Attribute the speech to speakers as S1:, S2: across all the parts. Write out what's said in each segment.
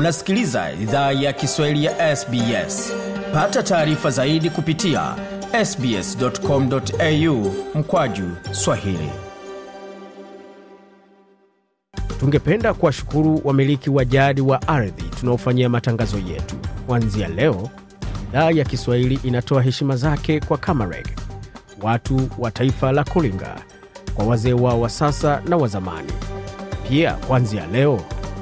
S1: unasikiliza idhaa ya kiswahili ya sbs pata taarifa zaidi kupitia sbscomau mkwaju swahili.
S2: Tungependa kuwashukuru wamiliki wa jadi wa ardhi tunaofanyia matangazo yetu. Kuanzia leo idhaa ya kiswahili inatoa heshima zake kwa kamareg watu wa taifa la kulinga kwa wazee wao wa sasa na wa zamani. Pia kuanzia leo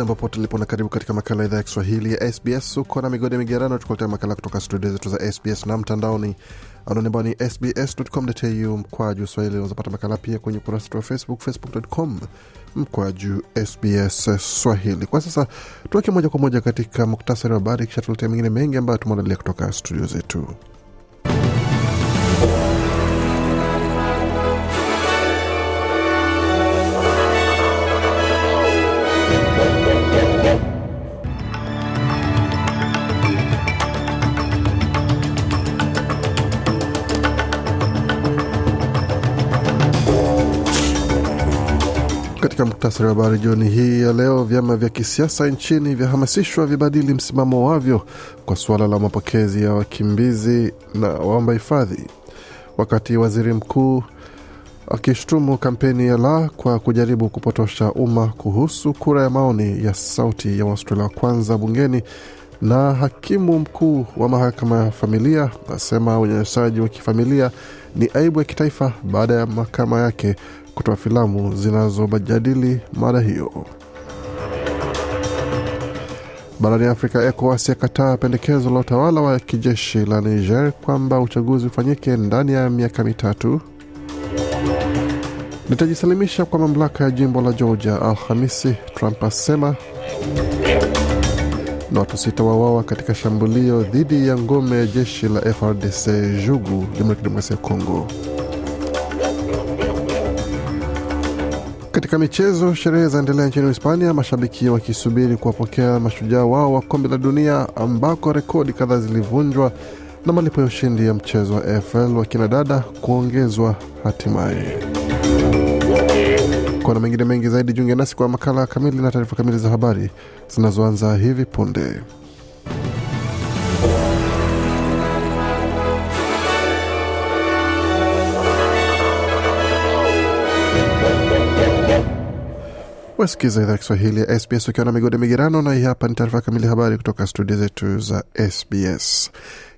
S3: jambo pote ulipo na karibu katika makala idhaa ya kiswahili ya sbs uko na migode migerano tukuletea makala kutoka studio zetu za sbs na mtandaoni. Anwani ambao ni sbs.com.au mkwaju swahili. Unazapata makala pia kwenye ukurasa wetu wa facebook facebook.com mkwaju sbs swahili. Kwa sasa tuweke moja kwa moja katika muktasari wa habari kisha tuletea mengine mengi ambayo tumeandalia kutoka studio zetu katika muktasari wa habari jioni hii ya leo vyama vya kisiasa nchini vyahamasishwa vibadili msimamo wavyo kwa suala la mapokezi ya wakimbizi na waomba hifadhi. Wakati waziri mkuu akishtumu kampeni ya la kwa kujaribu kupotosha umma kuhusu kura ya maoni ya sauti ya waustralia wa kwanza bungeni na hakimu mkuu wa mahakama ya familia asema unyanyasaji wa kifamilia ni aibu ya kitaifa baada ya mahakama yake kutoa filamu zinazojadili mada hiyo. Barani Afrika, ECOWAS yakataa pendekezo la utawala wa kijeshi la Niger kwamba uchaguzi ufanyike ndani ya miaka mitatu. Litajisalimisha kwa mamlaka ya jimbo la Georgia Alhamisi, Trump asema. Na watu sita wawawa katika shambulio dhidi ya ngome ya jeshi la FRDC Jugu, Jamhuri ya Kidemokrasia ya Kongo. Katika michezo, sherehe zaendelea nchini Hispania, mashabiki wakisubiri kuwapokea mashujaa wao wa kombe la dunia ambako rekodi kadhaa zilivunjwa na malipo ya ushindi ya mchezo wa AFL wa kinadada kuongezwa hatimaye. Kuna mengine mengi zaidi, jiunge nasi kwa makala kamili na taarifa kamili za habari zinazoanza hivi punde. Wasikiza idhaa Kiswahili ya SBS ukiwa na migode migerano, na hii hapa ni taarifa kamili habari kutoka studio zetu za SBS.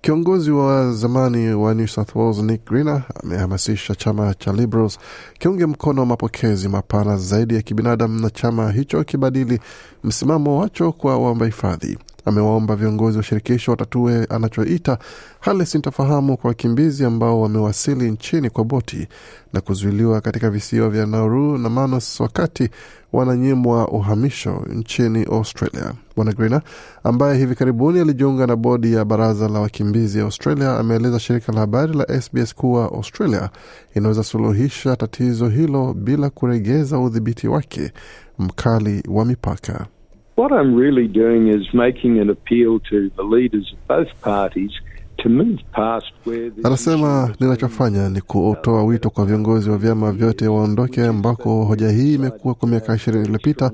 S3: Kiongozi wa zamani wa New South Wales Nick Greener amehamasisha chama cha Liberals kiunge mkono mapokezi mapana zaidi ya kibinadamu na chama hicho kibadili msimamo wacho kwa waomba hifadhi. Amewaomba viongozi wa shirikisho watatue anachoita hali sintofahamu kwa wakimbizi ambao wamewasili nchini kwa boti na kuzuiliwa katika visiwa vya Nauru na Manus wakati wananyimwa uhamisho nchini Australia. Bwana Greener ambaye hivi karibuni alijiunga na bodi ya baraza la wakimbizi Australia ameeleza shirika la habari la SBS kuwa Australia inaweza suluhisha tatizo hilo bila kuregeza udhibiti wake mkali wa mipaka.
S4: What I'm really doing is making an appeal to the leaders of both parties
S3: Anasema ninachofanya ni kutoa wito kwa viongozi wa vyama vyote waondoke ambako hoja hii imekuwa kwa miaka ishirini iliyopita,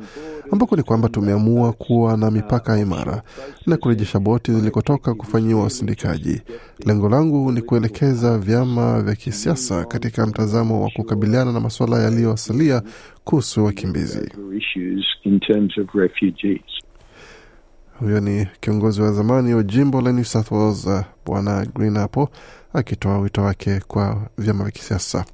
S3: ambako ni kwamba tumeamua kuwa na mipaka imara na kurejesha boti zilikotoka kufanyiwa usindikaji. Lengo langu ni kuelekeza vyama vya kisiasa katika mtazamo wa kukabiliana na masuala yaliyosalia kuhusu wakimbizi. Huyo ni kiongozi wa zamani wa jimbo la New South Wales, uh, Bwana Green hapo akitoa wito wake kwa vyama vya kisiasa.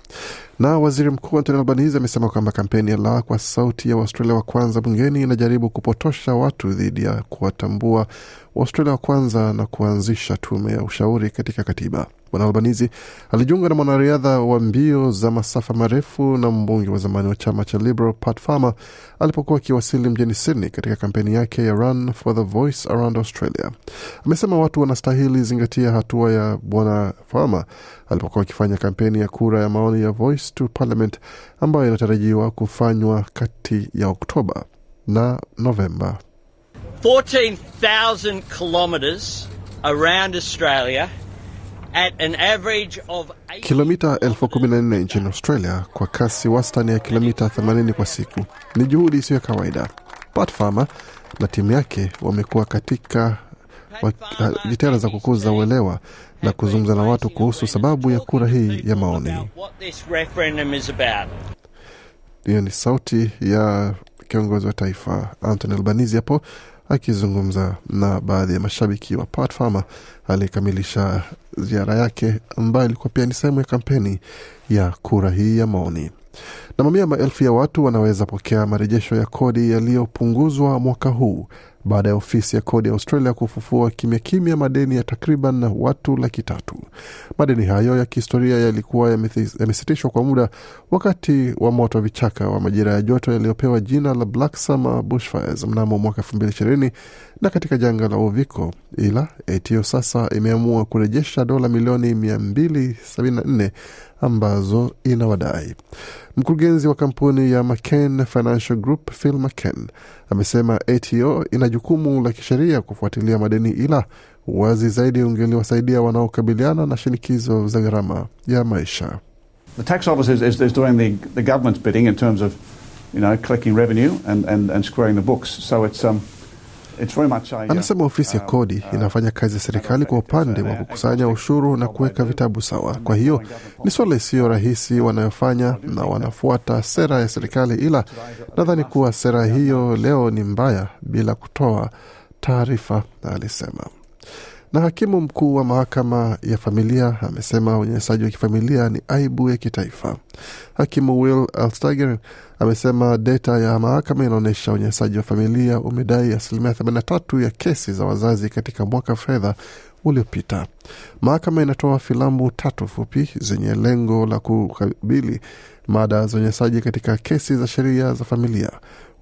S3: Na waziri mkuu Anthony Albanese amesema kwamba kampeni ya la kwa sauti ya Waustralia wa kwanza bungeni inajaribu kupotosha watu dhidi ya kuwatambua Waustralia wa kwanza na kuanzisha tume ya ushauri katika katiba. Bwana Albanizi alijiunga na mwanariadha wa mbio za masafa marefu na mbunge wa zamani wa chama cha Liberal Pat Farmer alipokuwa akiwasili mjini Sydney katika kampeni yake ya Run for the Voice Around Australia. Amesema watu wanastahili zingatia hatua ya Bwana Farmer alipokuwa akifanya kampeni ya kura ya maoni ya Voice to Parliament ambayo inatarajiwa kufanywa kati ya Oktoba na Novemba.
S5: 14,000 kilometers around Australia
S3: Kilomita elfu kumi na nne nchini Australia kwa kasi wastani ya kilomita 80 kwa siku ni juhudi isiyo ya kawaida. Pat Farmer na timu yake wamekuwa katika jitihada za kukuza uelewa na kuzungumza na watu kuhusu sababu ya kura hii ya maoni. Hiyo ni sauti ya kiongozi wa taifa Anthony Albanese hapo akizungumza na baadhi ya mashabiki wa Pat Farmer aliyekamilisha ziara yake ambayo ilikuwa pia ni sehemu ya kampeni ya kura hii ya maoni. Na mamia maelfu ya watu wanaweza pokea marejesho ya kodi yaliyopunguzwa mwaka huu baada ya ofisi ya kodi ya Australia kufufua kimya kimya madeni ya takriban watu laki tatu. Madeni hayo ya kihistoria yalikuwa yamesitishwa kwa muda wakati wa moto wa vichaka wa majira ya joto yaliyopewa jina la Black Summer Bushfires mnamo mwaka 2020 na katika janga la uviko, ila ATO sasa imeamua kurejesha dola milioni 274 ambazo inawadai. Mkurugenzi wa kampuni ya McCann Financial Group Phil McCann amesema ATO ina jukumu la kisheria kufuatilia madeni, ila wazi zaidi ungeliwasaidia wanaokabiliana na shinikizo za gharama ya maisha.
S6: The tax office is, is, is doing the, the government's bidding in terms of, you know, collecting revenue and, and, and squaring the books. So it's, um,
S3: Anasema ofisi ya kodi inafanya kazi ya serikali kwa upande wa kukusanya ushuru na kuweka vitabu sawa. Kwa hiyo ni swala isiyo rahisi wanayofanya, na wanafuata sera ya serikali, ila nadhani kuwa sera hiyo leo ni mbaya bila kutoa taarifa, alisema. Na hakimu mkuu wa mahakama ya familia amesema unyanyasaji wa kifamilia ni aibu ya kitaifa. Hakimu Will Alstager amesema data ya mahakama inaonyesha unyanyasaji wa familia umedai asilimia 83 ya kesi za wazazi katika mwaka fedha uliopita. Mahakama inatoa filamu tatu fupi zenye lengo la kukabili mada za unyanyasaji katika kesi za sheria za familia,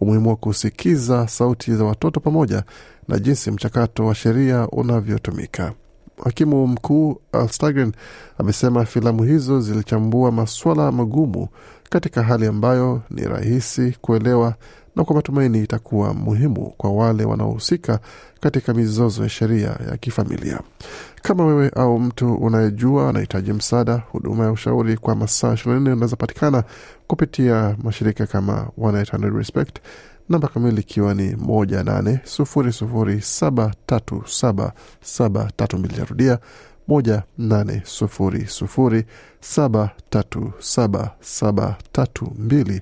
S3: umuhimu wa kusikiza sauti za watoto pamoja na jinsi mchakato wa sheria unavyotumika. Hakimu mkuu Alstagren amesema filamu hizo zilichambua masuala magumu katika hali ambayo ni rahisi kuelewa na kwa matumaini itakuwa muhimu kwa wale wanaohusika katika mizozo ya sheria ya kifamilia. Kama wewe au mtu unayejua anahitaji msaada, huduma ya ushauri kwa masaa 24 unaweza patikana kupitia mashirika kama 1-800 Respect, namba kamili ikiwa ni 180073773 rudia 180073773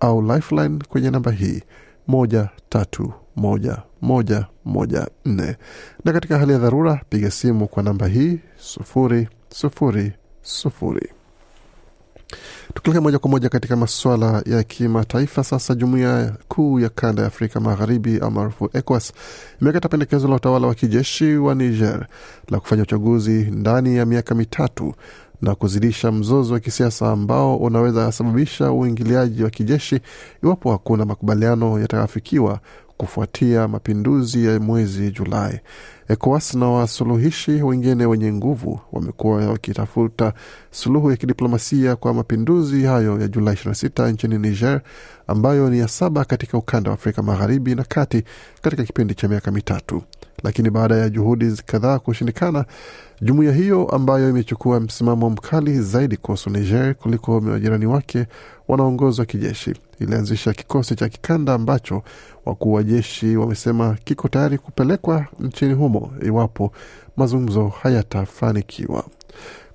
S3: au Lifeline kwenye namba hii moja tatu moja moja moja nne. Na katika hali ya dharura piga simu kwa namba hii sufuri sufuri sufuri. Tukielekea moja kwa moja katika masuala ya kimataifa sasa, jumuiya kuu ya kanda ya Afrika Magharibi almaarufu ECOWAS imekata pendekezo la utawala wa kijeshi wa Niger la kufanya uchaguzi ndani ya miaka mitatu na kuzidisha mzozo wa kisiasa ambao unaweza sababisha uingiliaji wa kijeshi iwapo hakuna makubaliano yatakayofikiwa kufuatia mapinduzi ya mwezi Julai. ECOWAS na wasuluhishi wengine wenye nguvu wamekuwa wakitafuta suluhu ya kidiplomasia kwa mapinduzi hayo ya Julai 26 nchini Niger, ambayo ni ya saba katika ukanda wa Afrika magharibi na kati katika kipindi cha miaka mitatu. Lakini baada ya juhudi kadhaa kushindikana, jumuiya hiyo ambayo imechukua msimamo mkali zaidi kuhusu Niger kuliko majirani wake wanaongozwa kijeshi ilianzisha kikosi cha kikanda ambacho wakuu wa jeshi wamesema kiko tayari kupelekwa nchini humo iwapo mazungumzo hayatafanikiwa.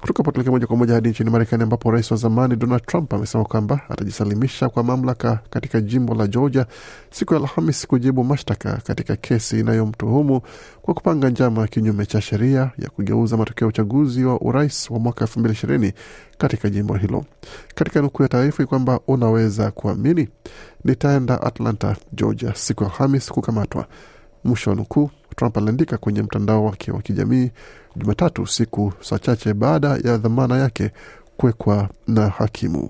S3: Kutoka potuleke moja kwa moja hadi nchini Marekani, ambapo rais wa zamani Donald Trump amesema kwamba atajisalimisha kwa mamlaka katika jimbo la Georgia siku ya Alhamis kujibu mashtaka katika kesi inayomtuhumu kwa kupanga njama kinyume cha sheria ya kugeuza matokeo ya uchaguzi wa urais wa mwaka elfu mbili ishirini katika jimbo hilo. Katika nukuu ya taarifa kwamba unaweza kuamini, nitaenda Atlanta, Georgia siku ya Alhamis kukamatwa, mwisho wa nukuu. Trump aliandika kwenye mtandao wake wa kijamii Jumatatu, siku saa chache baada ya dhamana yake kuwekwa na hakimu.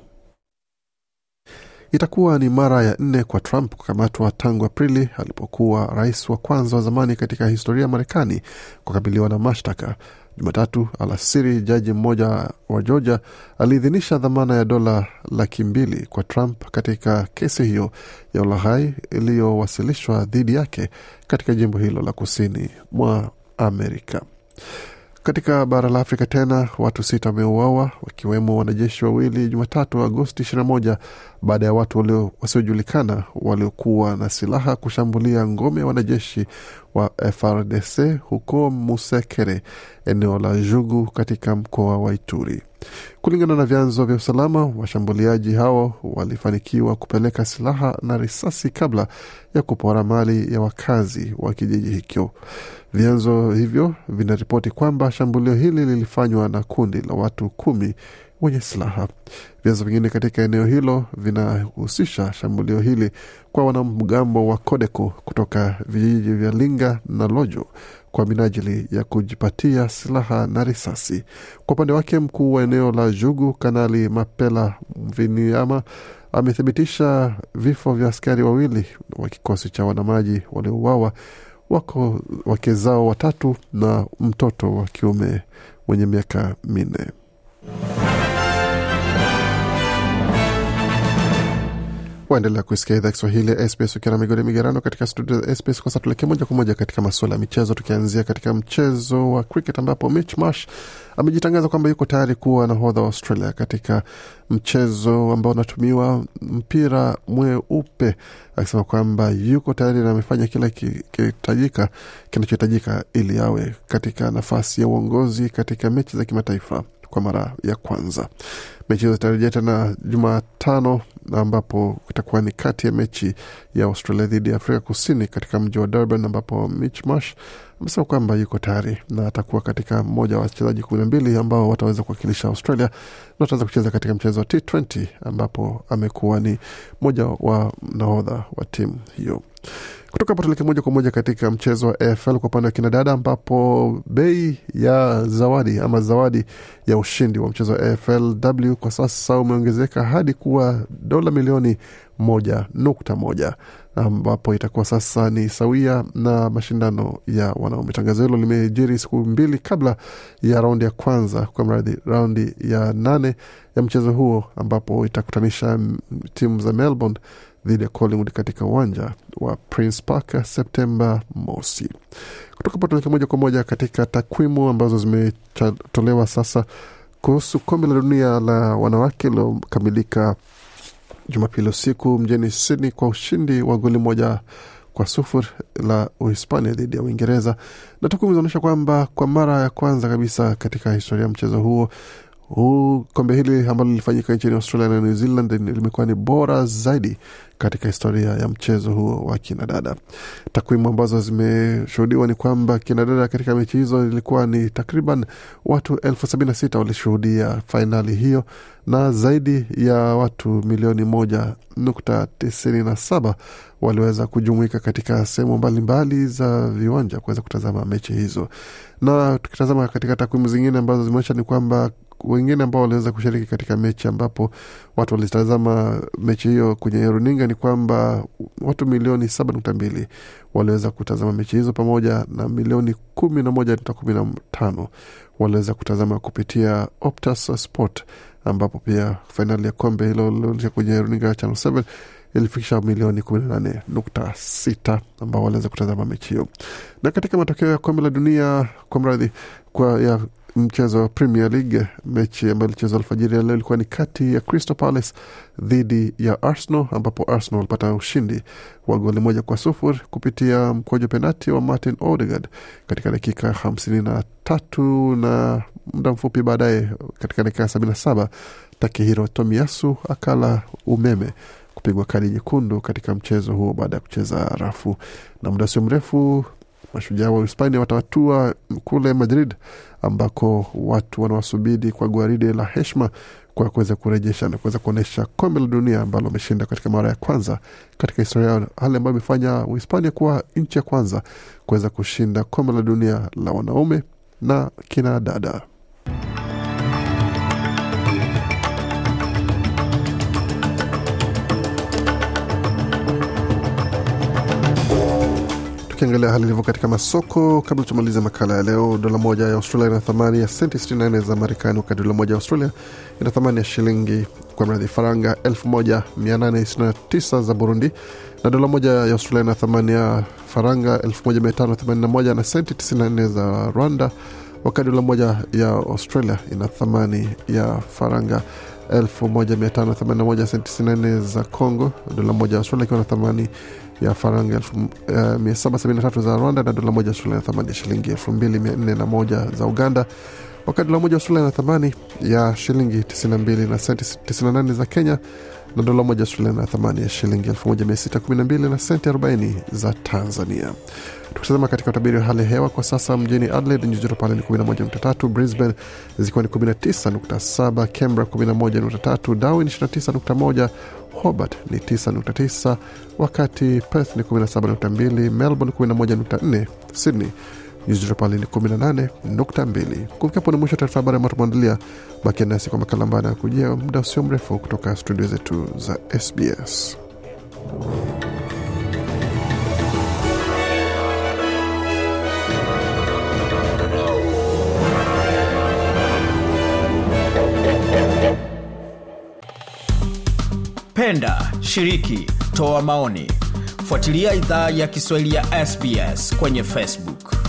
S3: Itakuwa ni mara ya nne kwa Trump kukamatwa tangu Aprili alipokuwa rais wa kwanza wa zamani katika historia ya Marekani kukabiliwa na mashtaka Jumatatu alasiri, jaji mmoja wa Georgia aliidhinisha dhamana ya dola laki mbili kwa Trump katika kesi hiyo ya ulaghai iliyowasilishwa dhidi yake katika jimbo hilo la kusini mwa Amerika. Katika bara la Afrika tena watu sita wameuawa wakiwemo wanajeshi wawili Jumatatu Agosti 21 baada ya watu wasiojulikana waliokuwa na silaha kushambulia ngome ya wanajeshi wa FRDC huko Musekere, eneo la Jugu katika mkoa wa Ituri. Kulingana na vyanzo vya usalama, washambuliaji hao walifanikiwa kupeleka silaha na risasi kabla ya kupora mali ya wakazi wa kijiji hicho. Vyanzo hivyo vinaripoti kwamba shambulio hili lilifanywa na kundi la watu kumi wenye silaha. Vyanzo vingine katika eneo hilo vinahusisha shambulio hili kwa wanamgambo wa Kodeko kutoka vijiji vya Linga na Lojo kwa minajili ya kujipatia silaha na risasi. Kwa upande wake, mkuu wa eneo la Jugu, Kanali Mapela Mviniama, amethibitisha vifo vya askari wawili wa kikosi cha wanamaji waliouawa wako wake zao watatu na mtoto wa kiume mwenye miaka minne. Waendelea kuisikia idhaa Kiswahili SBS ukiwa na migodi migerano katika studio za SBS. Kwa sasa tuelekee moja kwa moja katika masuala ya michezo, tukianzia katika mchezo wa cricket ambapo Mitch Marsh amejitangaza kwamba yuko tayari kuwa nahodha wa Australia katika mchezo ambao unatumiwa mpira mweupe, akisema kwamba yuko tayari na amefanya kila kihitajika kinachohitajika ili awe katika nafasi ya uongozi katika mechi za kimataifa kwa mara ya kwanza. Mechi hizo zitarejea tena Jumatano ambapo itakuwa ni kati ya mechi ya Australia dhidi ya Afrika Kusini katika mji wa Durban, ambapo Mitch Marsh amesema kwamba yuko tayari na atakuwa katika mmoja wa wachezaji kumi na mbili ambao wataweza kuwakilisha Australia na wataweza kucheza katika mchezo wa T20 ambapo amekuwa ni mmoja wa nahodha wa timu hiyo. Kutoka hapo tuelekee moja kwa moja katika mchezo wa AFL kwa upande wa kinadada, ambapo bei ya zawadi ama zawadi ya ushindi wa mchezo wa AFLW kwa sasa umeongezeka hadi kuwa dola milioni moja nukta moja ambapo itakuwa sasa ni sawia na mashindano ya wanaume. Tangazo hilo limejiri siku mbili kabla ya raundi ya kwanza, kwa mradhi, raundi ya nane ya mchezo huo, ambapo itakutanisha timu za Melbourne dhidi ya Collingwood katika uwanja wa Prince Park Septemba mosi. Kutoka hapo tuelekea moja kwa moja katika takwimu ambazo zimetolewa sasa kuhusu kombe la dunia la wanawake lilokamilika Jumapili usiku mjini Sydney kwa ushindi wa goli moja kwa sufuri la Uhispania dhidi ya Uingereza, na takwimu zinaonyesha kwamba kwa mara ya kwanza kabisa katika historia ya mchezo huo huu kombe hili ambalo lilifanyika nchini Australia na New Zealand limekuwa ni bora zaidi katika historia ya mchezo huo wa kinadada. Takwimu ambazo zimeshuhudiwa ni kwamba kinadada katika mechi hizo ilikuwa ni takriban watu elfu sabini na sita walishuhudia fainali hiyo na zaidi ya watu milioni moja nukta tisini na saba waliweza kujumuika katika sehemu mbalimbali za viwanja kuweza kutazama mechi hizo. Na tukitazama katika takwimu zingine ambazo zimeonyesha ni kwamba wengine ambao waliweza kushiriki katika mechi ambapo watu walitazama mechi hiyo kwenye runinga ni kwamba watu milioni saba nukta mbili waliweza kutazama mechi hizo pamoja na milioni kumi na moja nukta kumi na tano waliweza kutazama kupitia Optus Sport ambapo pia fainali ya kombe hilo lilionyesha kwenye runinga Channel 7 ilifikisha milioni kumi na nane nukta sita ambao waliweza kutazama mechi hiyo. Na katika matokeo ya kombe la dunia kwa mradhi kwa ya mchezo wa Premier League, mechi ambayo ilichezwa alfajiri ya leo ilikuwa ni kati ya Crystal Palace dhidi ya Arsenal, ambapo Arsenal walipata ushindi wa goli moja kwa sufuri kupitia mkojo penati wa Martin Odegaard katika dakika hamsini na tatu na muda mfupi baadaye katika dakika sabini na saba Takehiro Tomiyasu akala umeme kupigwa kadi nyekundu katika mchezo huo baada ya kucheza rafu, na muda sio mrefu mashujaa wa Hispania watatua kule Madrid ambako watu wanawasubiri kwa gwaride la heshima kwa kuweza kurejesha na kuweza kuonyesha kombe la dunia ambalo wameshinda katika mara ya kwanza katika historia hali ambayo imefanya Uhispania kuwa nchi ya kwanza kuweza kushinda kombe la dunia la wanaume na kina dada. Tukiangalia hali ilivyo katika masoko kabla tumalize makala ya leo dola moja ya australia ina thamani ya senti 64 za marekani wakati dola moja ya australia ina thamani ya shilingi kwa mradhi faranga 1829 za burundi na dola moja ya australia ina thamani ya faranga 1581 na senti 94 za rwanda wakati dola moja ya australia ina thamani ya faranga 1581 senti 94 za congo dola moja ya australia ikiwa na thamani ya faranga 773 za rwanda na dola moja australia na thamani ya shilingi 2401 za uganda. Wakati dola moja australia na thamani ya shilingi 92 na senti 98 za kenya na dola moja australia na thamani ya shilingi 1612 na senti 40 za tanzania. Tukitazama katika utabiri wa hali ya hewa kwa sasa mjini adelaide nyuzi joto pale ni 11.3 brisbane zikiwa ni 19.7 canberra 11.3 darwin 29.1 hobart ni 9.9 wakati perth ni 17.2 melbourne 11.4 sydney nyuzi joto pale ni 18.2 kufikapo ni mwisho wa taarifa habari ambayo tumeandalia. Bakia nasi kwa makala ambayo anakujia muda usio mrefu kutoka studio zetu za sbs
S1: penda shiriki toa maoni. Fuatilia idhaa ya kiswahili ya sbs kwenye facebook